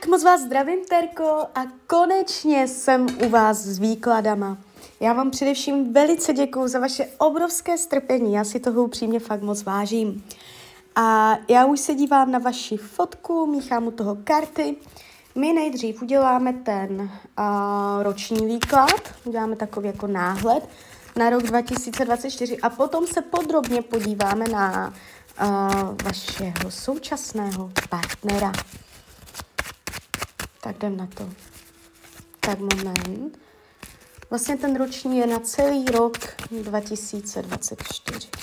Tak moc vás zdravím, Terko, a konečně jsem u vás s výkladama. Já vám především velice děkuji za vaše obrovské strpení, já si toho upřímně fakt moc vážím. A já už se dívám na vaši fotku, míchám u toho karty. My nejdřív uděláme ten uh, roční výklad, uděláme takový jako náhled na rok 2024 a potom se podrobně podíváme na uh, vašeho současného partnera. Tak jdem na to. Tak moment. Vlastně ten roční je na celý rok 2024.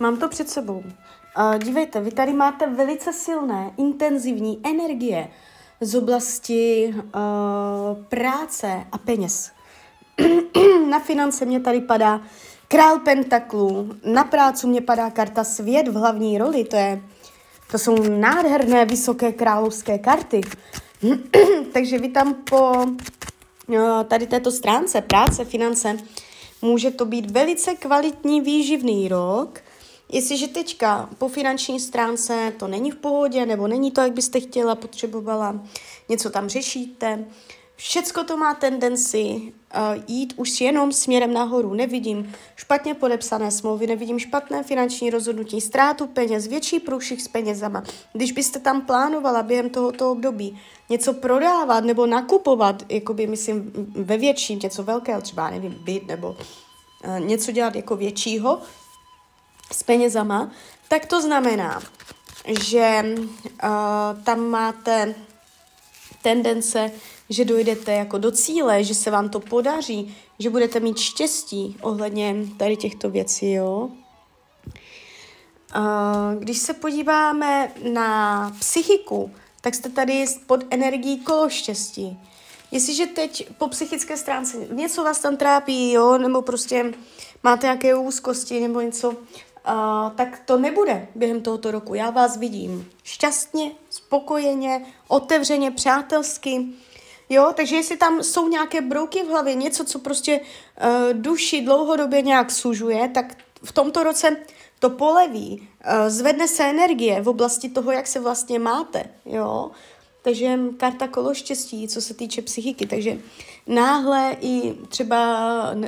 Mám to před sebou. Uh, dívejte, vy tady máte velice silné, intenzivní energie z oblasti uh, práce a peněz. Na finance mě tady padá Král pentaklů, na prácu mě padá karta svět v hlavní roli, to, je, to jsou nádherné vysoké královské karty. Takže vy tam po no, tady této stránce, práce, finance, může to být velice kvalitní výživný rok, Jestliže teďka po finanční stránce to není v pohodě, nebo není to, jak byste chtěla, potřebovala, něco tam řešíte, Všecko to má tendenci uh, jít už jenom směrem nahoru. Nevidím špatně podepsané smlouvy, nevidím špatné finanční rozhodnutí, ztrátu peněz, větší průších s penězama. Když byste tam plánovala během tohoto období něco prodávat nebo nakupovat, jako by myslím ve větším, něco velkého, třeba nevím, byt nebo uh, něco dělat jako většího s penězama, tak to znamená, že uh, tam máte tendence že dojdete jako do cíle, že se vám to podaří, že budete mít štěstí ohledně tady těchto věcí, jo. Když se podíváme na psychiku, tak jste tady pod energií kolo štěstí. Jestliže teď po psychické stránce něco vás tam trápí, jo, nebo prostě máte nějaké úzkosti nebo něco, uh, tak to nebude během tohoto roku. Já vás vidím šťastně, spokojeně, otevřeně, přátelsky, Jo, takže jestli tam jsou nějaké brouky v hlavě, něco, co prostě uh, duši dlouhodobě nějak sužuje, tak v tomto roce to poleví, uh, zvedne se energie v oblasti toho, jak se vlastně máte, jo. Takže karta kolo štěstí, co se týče psychiky. Takže náhle i třeba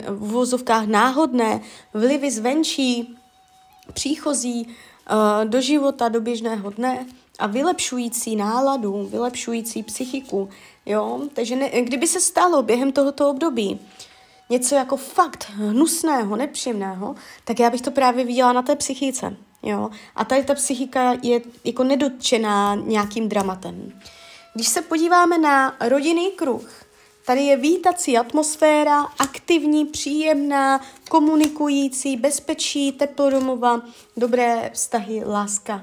v vozovkách náhodné vlivy zvenčí, příchozí uh, do života, do běžného dne a vylepšující náladu, vylepšující psychiku, Jo? Takže ne, kdyby se stalo během tohoto období něco jako fakt hnusného, nepříjemného, tak já bych to právě viděla na té psychice. Jo? A tady ta psychika je jako nedotčená nějakým dramatem. Když se podíváme na rodinný kruh, tady je vítací atmosféra, aktivní, příjemná, komunikující, bezpečí, teplo domova, dobré vztahy, láska.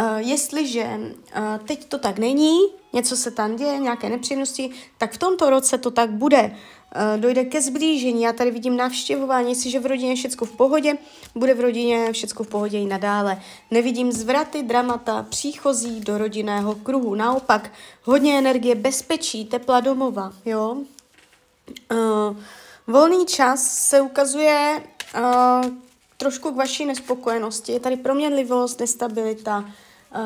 Uh, jestliže uh, teď to tak není, něco se tam děje, nějaké nepříjemnosti, tak v tomto roce to tak bude. Uh, dojde ke zblížení, já tady vidím navštěvování, jestliže v rodině je všechno v pohodě, bude v rodině všechno v pohodě i nadále. Nevidím zvraty, dramata, příchozí do rodinného kruhu, naopak hodně energie, bezpečí, tepla domova, jo. Uh, volný čas se ukazuje uh, trošku k vaší nespokojenosti. Je tady proměnlivost, nestabilita,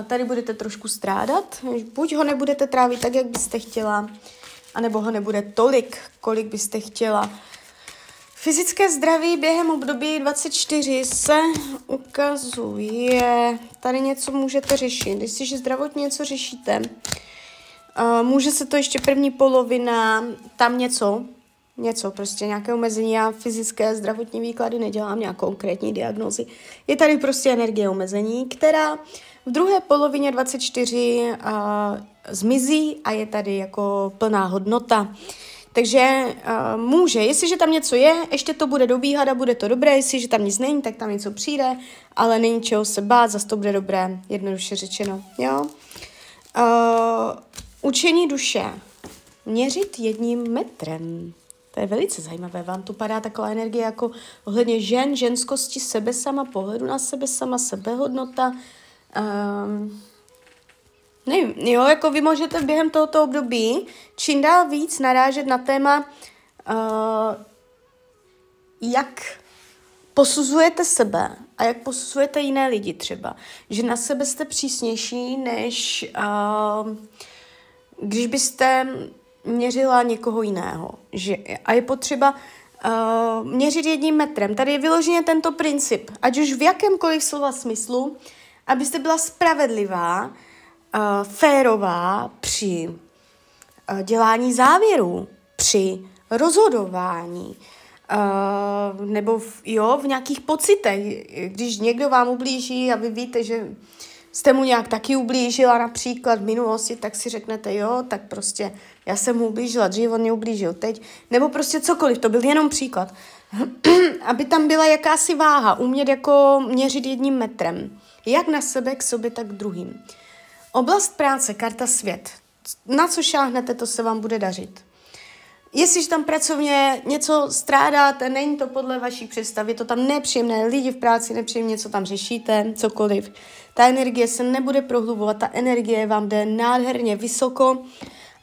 tady budete trošku strádat. Buď ho nebudete trávit tak, jak byste chtěla, anebo ho nebude tolik, kolik byste chtěla. Fyzické zdraví během období 24 se ukazuje, tady něco můžete řešit. Jestliže zdravotně něco řešíte, může se to ještě první polovina, tam něco, něco, prostě nějaké omezení. Já fyzické zdravotní výklady nedělám nějakou konkrétní diagnozi. Je tady prostě energie omezení, která v druhé polovině 24 uh, zmizí a je tady jako plná hodnota. Takže uh, může, jestliže tam něco je, ještě to bude dobíhat a bude to dobré, jestliže tam nic není, tak tam něco přijde, ale není čeho se bát, zase to bude dobré, jednoduše řečeno, jo. Uh, učení duše. Měřit jedním metrem. Je velice zajímavé. Vám tu padá taková energie jako ohledně žen, ženskosti, sebe sama, pohledu na sebe sama, sebehodnota. Um, nevím, jo, jako vy můžete během tohoto období čím dál víc narážet na téma, uh, jak posuzujete sebe a jak posuzujete jiné lidi třeba. Že na sebe jste přísnější, než uh, když byste měřila někoho jiného. Že, a je potřeba uh, měřit jedním metrem. Tady je vyloženě tento princip, ať už v jakémkoliv slova smyslu, abyste byla spravedlivá, uh, férová při uh, dělání závěrů, při rozhodování, uh, nebo v, jo, v nějakých pocitech. Když někdo vám ublíží a vy víte, že jste mu nějak taky ublížila například v minulosti, tak si řeknete, jo, tak prostě já jsem mu ublížila dřív, on mě ublížil teď, nebo prostě cokoliv, to byl jenom příklad. Aby tam byla jakási váha, umět jako měřit jedním metrem, jak na sebe, k sobě, tak k druhým. Oblast práce, karta svět. Na co šáhnete, to se vám bude dařit. Jestliže tam pracovně něco strádáte, není to podle vaší představy, to tam nepříjemné, lidi v práci nepříjemně, co tam řešíte, cokoliv, ta energie se nebude prohlubovat, ta energie vám jde nádherně vysoko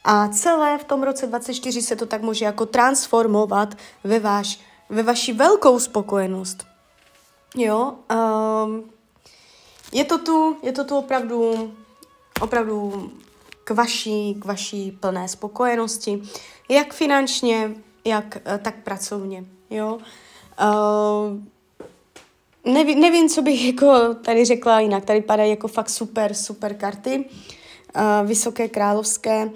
a celé v tom roce 24 se to tak může jako transformovat ve, váš, ve vaši velkou spokojenost. Jo, um, je to tu, je to tu opravdu, opravdu k vaší, k vaší plné spokojenosti, jak finančně, jak eh, tak pracovně, jo. Uh, nevím, nevím, co bych jako tady řekla jinak. Tady padají jako fakt super, super karty. Uh, vysoké královské.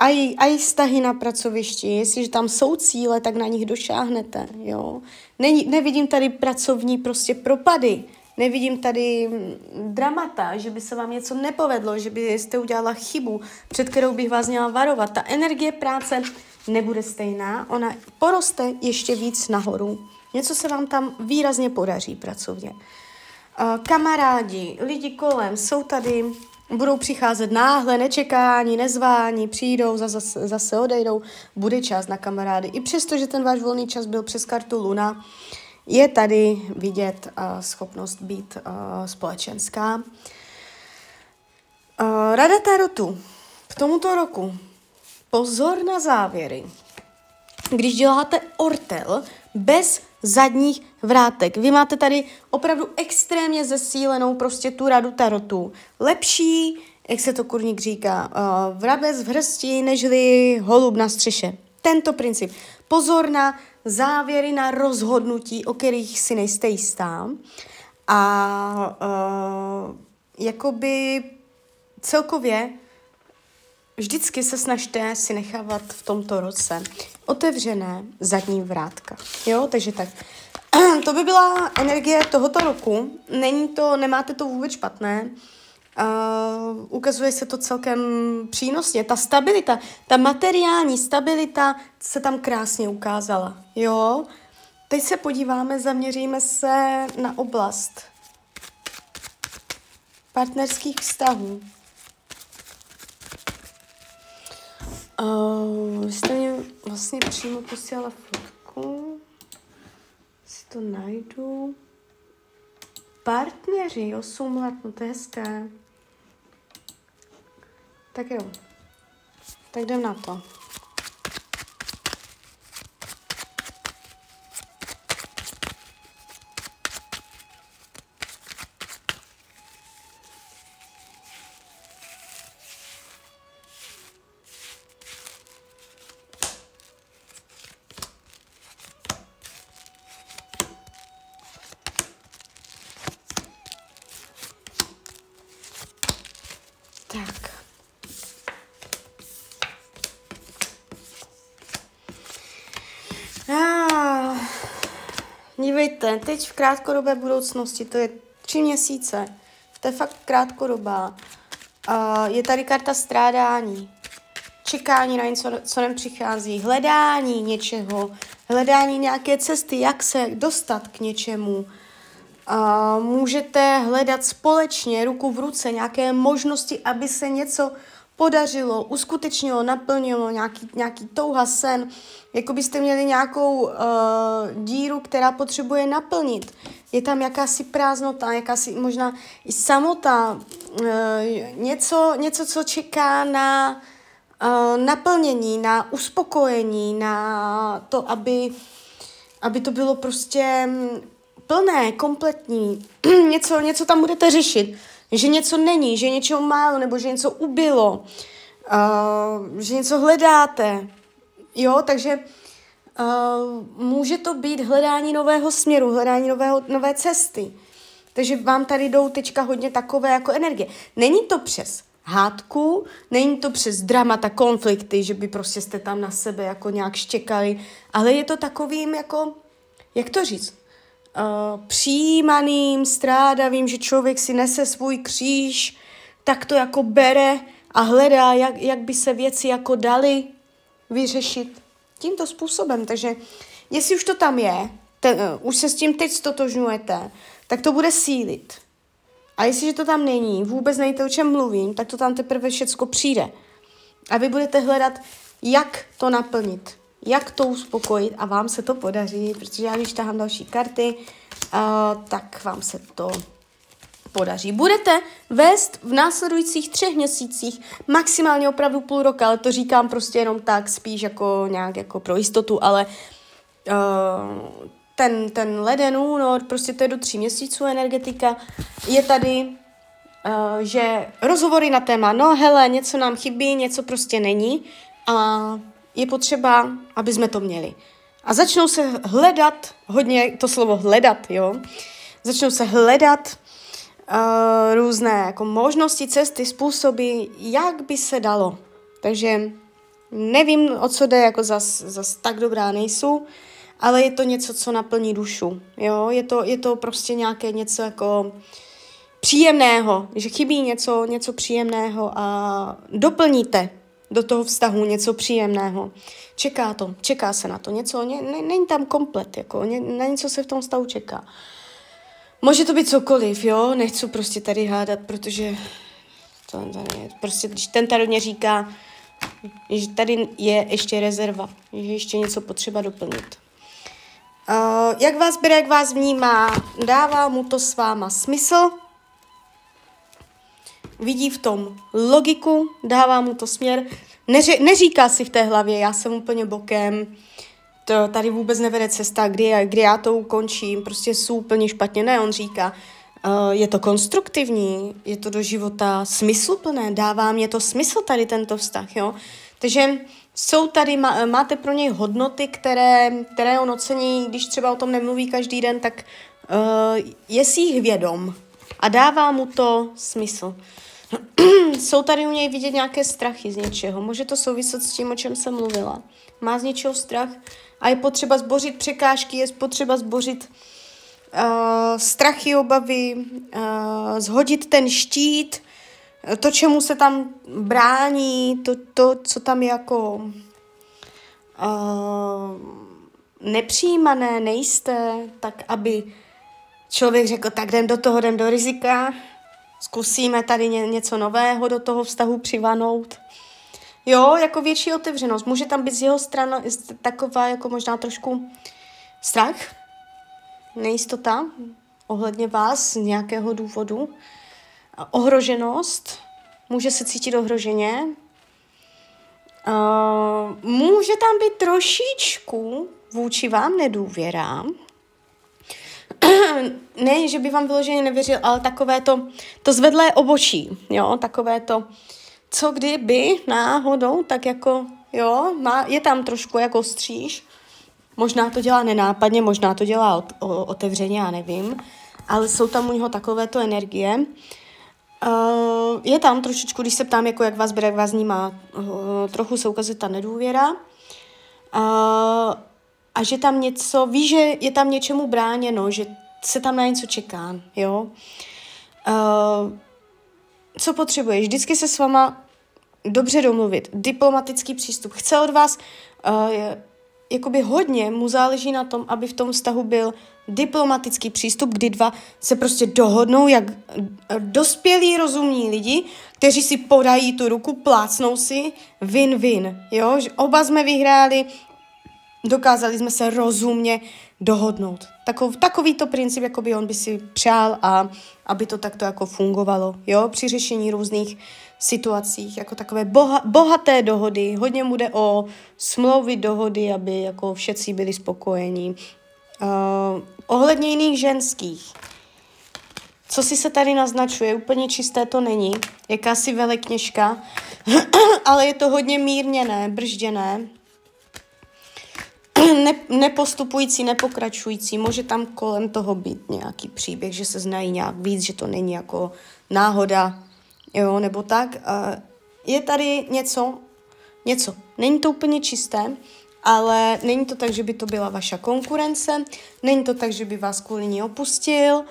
A i, a i vztahy na pracovišti. Jestliže tam jsou cíle, tak na nich došáhnete. Jo? Není, nevidím tady pracovní prostě propady. Nevidím tady mm, dramata, že by se vám něco nepovedlo, že byste udělala chybu, před kterou bych vás měla varovat. Ta energie práce nebude stejná, ona poroste ještě víc nahoru. Něco se vám tam výrazně podaří pracovně. Kamarádi, lidi kolem jsou tady, budou přicházet náhle, nečekání, nezvání, přijdou, zase, zase odejdou, bude čas na kamarády. I přesto, že ten váš volný čas byl přes kartu Luna, je tady vidět uh, schopnost být uh, společenská. Uh, Rada Tarotu k tomuto roku. Pozor na závěry. Když děláte ortel bez zadních vrátek. Vy máte tady opravdu extrémně zesílenou prostě tu radu tarotu. Lepší, jak se to kurník říká, uh, vrabec v hrsti, nežli holub na střeše. Tento princip. Pozor na závěry, na rozhodnutí, o kterých si nejste jistá. A uh, jakoby celkově vždycky se snažte si nechávat v tomto roce otevřené zadní vrátka. Jo, takže tak. To by byla energie tohoto roku. Není to, nemáte to vůbec špatné. Uh, ukazuje se to celkem přínosně. Ta stabilita, ta materiální stabilita se tam krásně ukázala. Jo? Teď se podíváme, zaměříme se na oblast partnerských vztahů. Uh, jste mě vlastně přímo posílala fotku. Si to najdu. Partneři, 8 let, no to je hezké. Tak jo. Tak jdem na to. Dívejte, teď v krátkodobé budoucnosti, to je tři měsíce, to je fakt krátkodobá. Uh, je tady karta strádání. čekání na něco, co nem přichází, hledání něčeho, hledání nějaké cesty, jak se dostat k něčemu. Můžete hledat společně, ruku v ruce, nějaké možnosti, aby se něco podařilo, uskutečnilo, naplnilo, nějaký, nějaký touha, sen, jako byste měli nějakou uh, díru, která potřebuje naplnit. Je tam jakási prázdnota, jakási možná i samota, uh, něco, něco, co čeká na uh, naplnění, na uspokojení, na to, aby, aby to bylo prostě mm, plné, kompletní. něco, něco tam budete řešit že něco není, že něčeho málo, nebo že něco ubylo, uh, že něco hledáte. Jo, takže uh, může to být hledání nového směru, hledání nového, nové cesty. Takže vám tady jdou teďka hodně takové jako energie. Není to přes hádku, není to přes dramata, konflikty, že by prostě jste tam na sebe jako nějak štěkali, ale je to takovým jako, jak to říct, uh, přijímaným, strádavým, že člověk si nese svůj kříž, tak to jako bere a hledá, jak, jak by se věci jako dali vyřešit tímto způsobem. Takže jestli už to tam je, te, uh, už se s tím teď stotožňujete, tak to bude sílit. A jestliže to tam není, vůbec nevíte, o čem mluvím, tak to tam teprve všecko přijde. A vy budete hledat, jak to naplnit jak to uspokojit a vám se to podaří, protože já když tahám další karty, uh, tak vám se to podaří. Budete vést v následujících třech měsících maximálně opravdu půl roka, ale to říkám prostě jenom tak, spíš jako nějak jako pro jistotu, ale uh, ten, ten leden, únor, prostě to je do tří měsíců energetika, je tady, uh, že rozhovory na téma, no hele, něco nám chybí, něco prostě není a je potřeba, aby jsme to měli. A začnou se hledat, hodně to slovo hledat, jo, začnou se hledat uh, různé jako možnosti, cesty, způsoby, jak by se dalo. Takže nevím, o co jde, jako zas, zas tak dobrá nejsou, ale je to něco, co naplní dušu, jo, je to, je to prostě nějaké něco jako příjemného, že chybí něco, něco příjemného a doplníte do toho vztahu něco příjemného. Čeká to, čeká se na to něco, ně, ne, není tam komplet, jako, ně, na něco se v tom vztahu čeká. Může to být cokoliv, jo, nechci prostě tady hádat, protože to tady je, prostě, když ten tarot říká, že tady je ještě rezerva, že ještě něco potřeba doplnit. Uh, jak vás bere, jak vás vnímá, dává mu to s váma smysl, vidí v tom logiku, dává mu to směr, Neři, neříká si v té hlavě, já jsem úplně bokem, to tady vůbec nevede cesta, kdy, kdy já to ukončím, prostě jsou úplně špatně. Ne, on říká, uh, je to konstruktivní, je to do života smysluplné, dává mě to smysl tady tento vztah, jo. Takže jsou tady, má, máte pro něj hodnoty, které, které on ocení, když třeba o tom nemluví každý den, tak uh, je si jich vědom a dává mu to smysl. Jsou tady u něj vidět nějaké strachy z něčeho. Může to souviset s tím, o čem jsem mluvila. Má z něčeho strach a je potřeba zbořit překážky, je potřeba zbořit uh, strachy, obavy, uh, zhodit ten štít, to, čemu se tam brání, to, to co tam je jako uh, nepřijímané, nejisté, tak aby člověk řekl, tak jdem do toho, jdem do rizika, zkusíme tady ně, něco nového do toho vztahu přivanout. Jo, jako větší otevřenost. Může tam být z jeho strany taková jako možná trošku strach, nejistota ohledně vás z nějakého důvodu, ohroženost, může se cítit ohroženě, uh, může tam být trošičku vůči vám nedůvěra, ne, že by vám vyloženě nevěřil, ale takové to, to zvedlé obočí, jo, takové to, co kdyby náhodou, tak jako, jo, má, je tam trošku jako stříž, možná to dělá nenápadně, možná to dělá ot, o, otevřeně, já nevím, ale jsou tam u něho takovéto energie. Uh, je tam trošičku, když se ptám, jako jak vás bere, jak vás vnímá, uh, trochu se ukazuje ta nedůvěra. Uh, a že tam něco, ví, že je tam něčemu bráněno, že se tam na něco čeká, jo. Uh, co potřebuješ? Vždycky se s váma dobře domluvit, diplomatický přístup. Chce od vás uh, jakoby hodně mu záleží na tom, aby v tom vztahu byl diplomatický přístup, kdy dva se prostě dohodnou, jak dospělí rozumní lidi, kteří si podají tu ruku, plácnou si, win-win, jo, že oba jsme vyhráli, dokázali jsme se rozumně dohodnout. Takov, takový to princip, jako by on by si přál a aby to takto jako fungovalo, jo, při řešení různých situacích, jako takové boha, bohaté dohody, hodně bude o smlouvy dohody, aby jako všetci byli spokojení. Uh, ohledně jiných ženských, co si se tady naznačuje, úplně čisté to není, jakási velekněžka, ale je to hodně mírněné, bržděné, ne, nepostupující, nepokračující, může tam kolem toho být nějaký příběh, že se znají nějak víc, že to není jako náhoda, jo, nebo tak. Je tady něco, něco, není to úplně čisté, ale není to tak, že by to byla vaša konkurence, není to tak, že by vás kvůli ní opustil,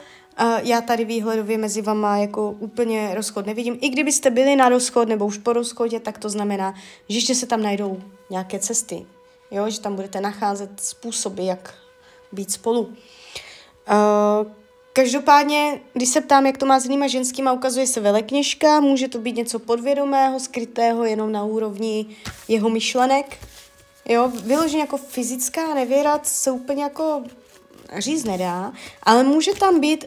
já tady výhledově mezi vama jako úplně rozchod nevidím. I kdybyste byli na rozchod nebo už po rozchodě, tak to znamená, že ještě se tam najdou nějaké cesty. Jo, že tam budete nacházet způsoby, jak být spolu. Uh, Každopádně, když se ptám, jak to má s jinýma ženskýma, ukazuje se velekněžka, může to být něco podvědomého, skrytého jenom na úrovni jeho myšlenek. Jo, vyloženě jako fyzická nevěra se úplně jako říct nedá, ale může tam být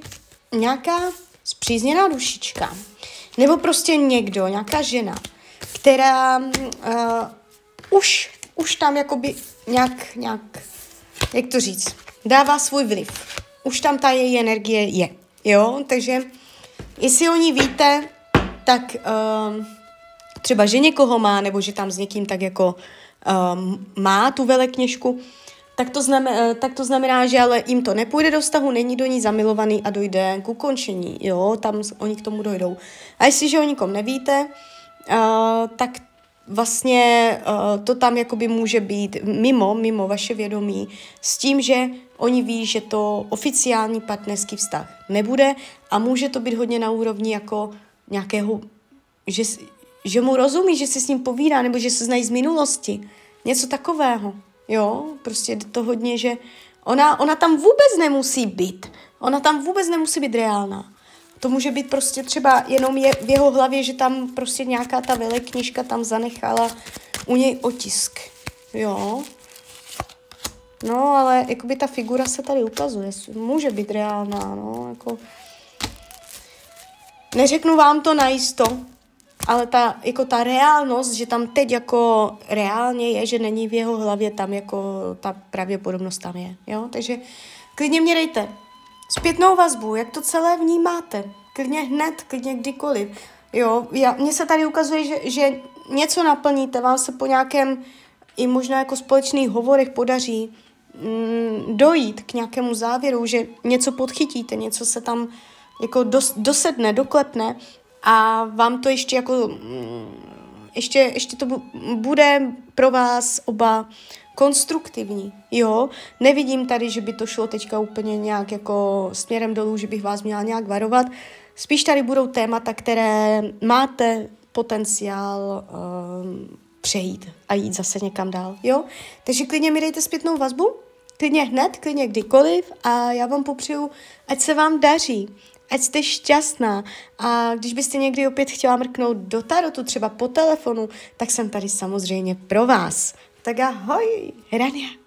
nějaká zpřízněná dušička, nebo prostě někdo, nějaká žena, která uh, už, už tam jakoby nějak, nějak, jak to říct, dává svůj vliv už tam ta její energie je. Jo, takže jestli o ní víte, tak um, třeba, že někoho má, nebo že tam s někým tak jako um, má tu velekněžku, tak to, znamená, eh, tak to znamená, že ale jim to nepůjde do vztahu, není do ní zamilovaný a dojde k ukončení, jo, tam oni k tomu dojdou. A jestliže o nikom nevíte, uh, tak vlastně uh, to tam jakoby může být mimo, mimo vaše vědomí s tím, že oni ví, že to oficiální partnerský vztah nebude a může to být hodně na úrovni jako nějakého, že, že mu rozumí, že si s ním povídá nebo že se znají z minulosti. Něco takového. Jo, prostě to hodně, že ona, ona tam vůbec nemusí být. Ona tam vůbec nemusí být reálná. To může být prostě třeba jenom je v jeho hlavě, že tam prostě nějaká ta veleknižka tam zanechala u něj otisk. Jo. No, ale jakoby ta figura se tady ukazuje. Může být reálná, no, jako... Neřeknu vám to najisto, ale ta, jako ta reálnost, že tam teď jako reálně je, že není v jeho hlavě, tam jako ta pravděpodobnost tam je, jo, takže klidně mě dejte zpětnou vazbu, jak to celé vnímáte. Klidně hned, klidně kdykoliv. Jo, já, mně se tady ukazuje, že, že něco naplníte, vám se po nějakém i možná jako společných hovorech podaří mm, dojít k nějakému závěru, že něco podchytíte, něco se tam jako dos, dosedne, doklepne a vám to ještě jako mm, ještě, ještě to bude pro vás oba konstruktivní, jo. Nevidím tady, že by to šlo teďka úplně nějak jako směrem dolů, že bych vás měla nějak varovat. Spíš tady budou témata, které máte potenciál um, přejít a jít zase někam dál, jo. Takže klidně mi dejte zpětnou vazbu, klidně hned, klidně kdykoliv a já vám popřeju, ať se vám daří, ať jste šťastná a když byste někdy opět chtěla mrknout do tarotu, třeba po telefonu, tak jsem tady samozřejmě pro vás. Tak ahoj, Rania.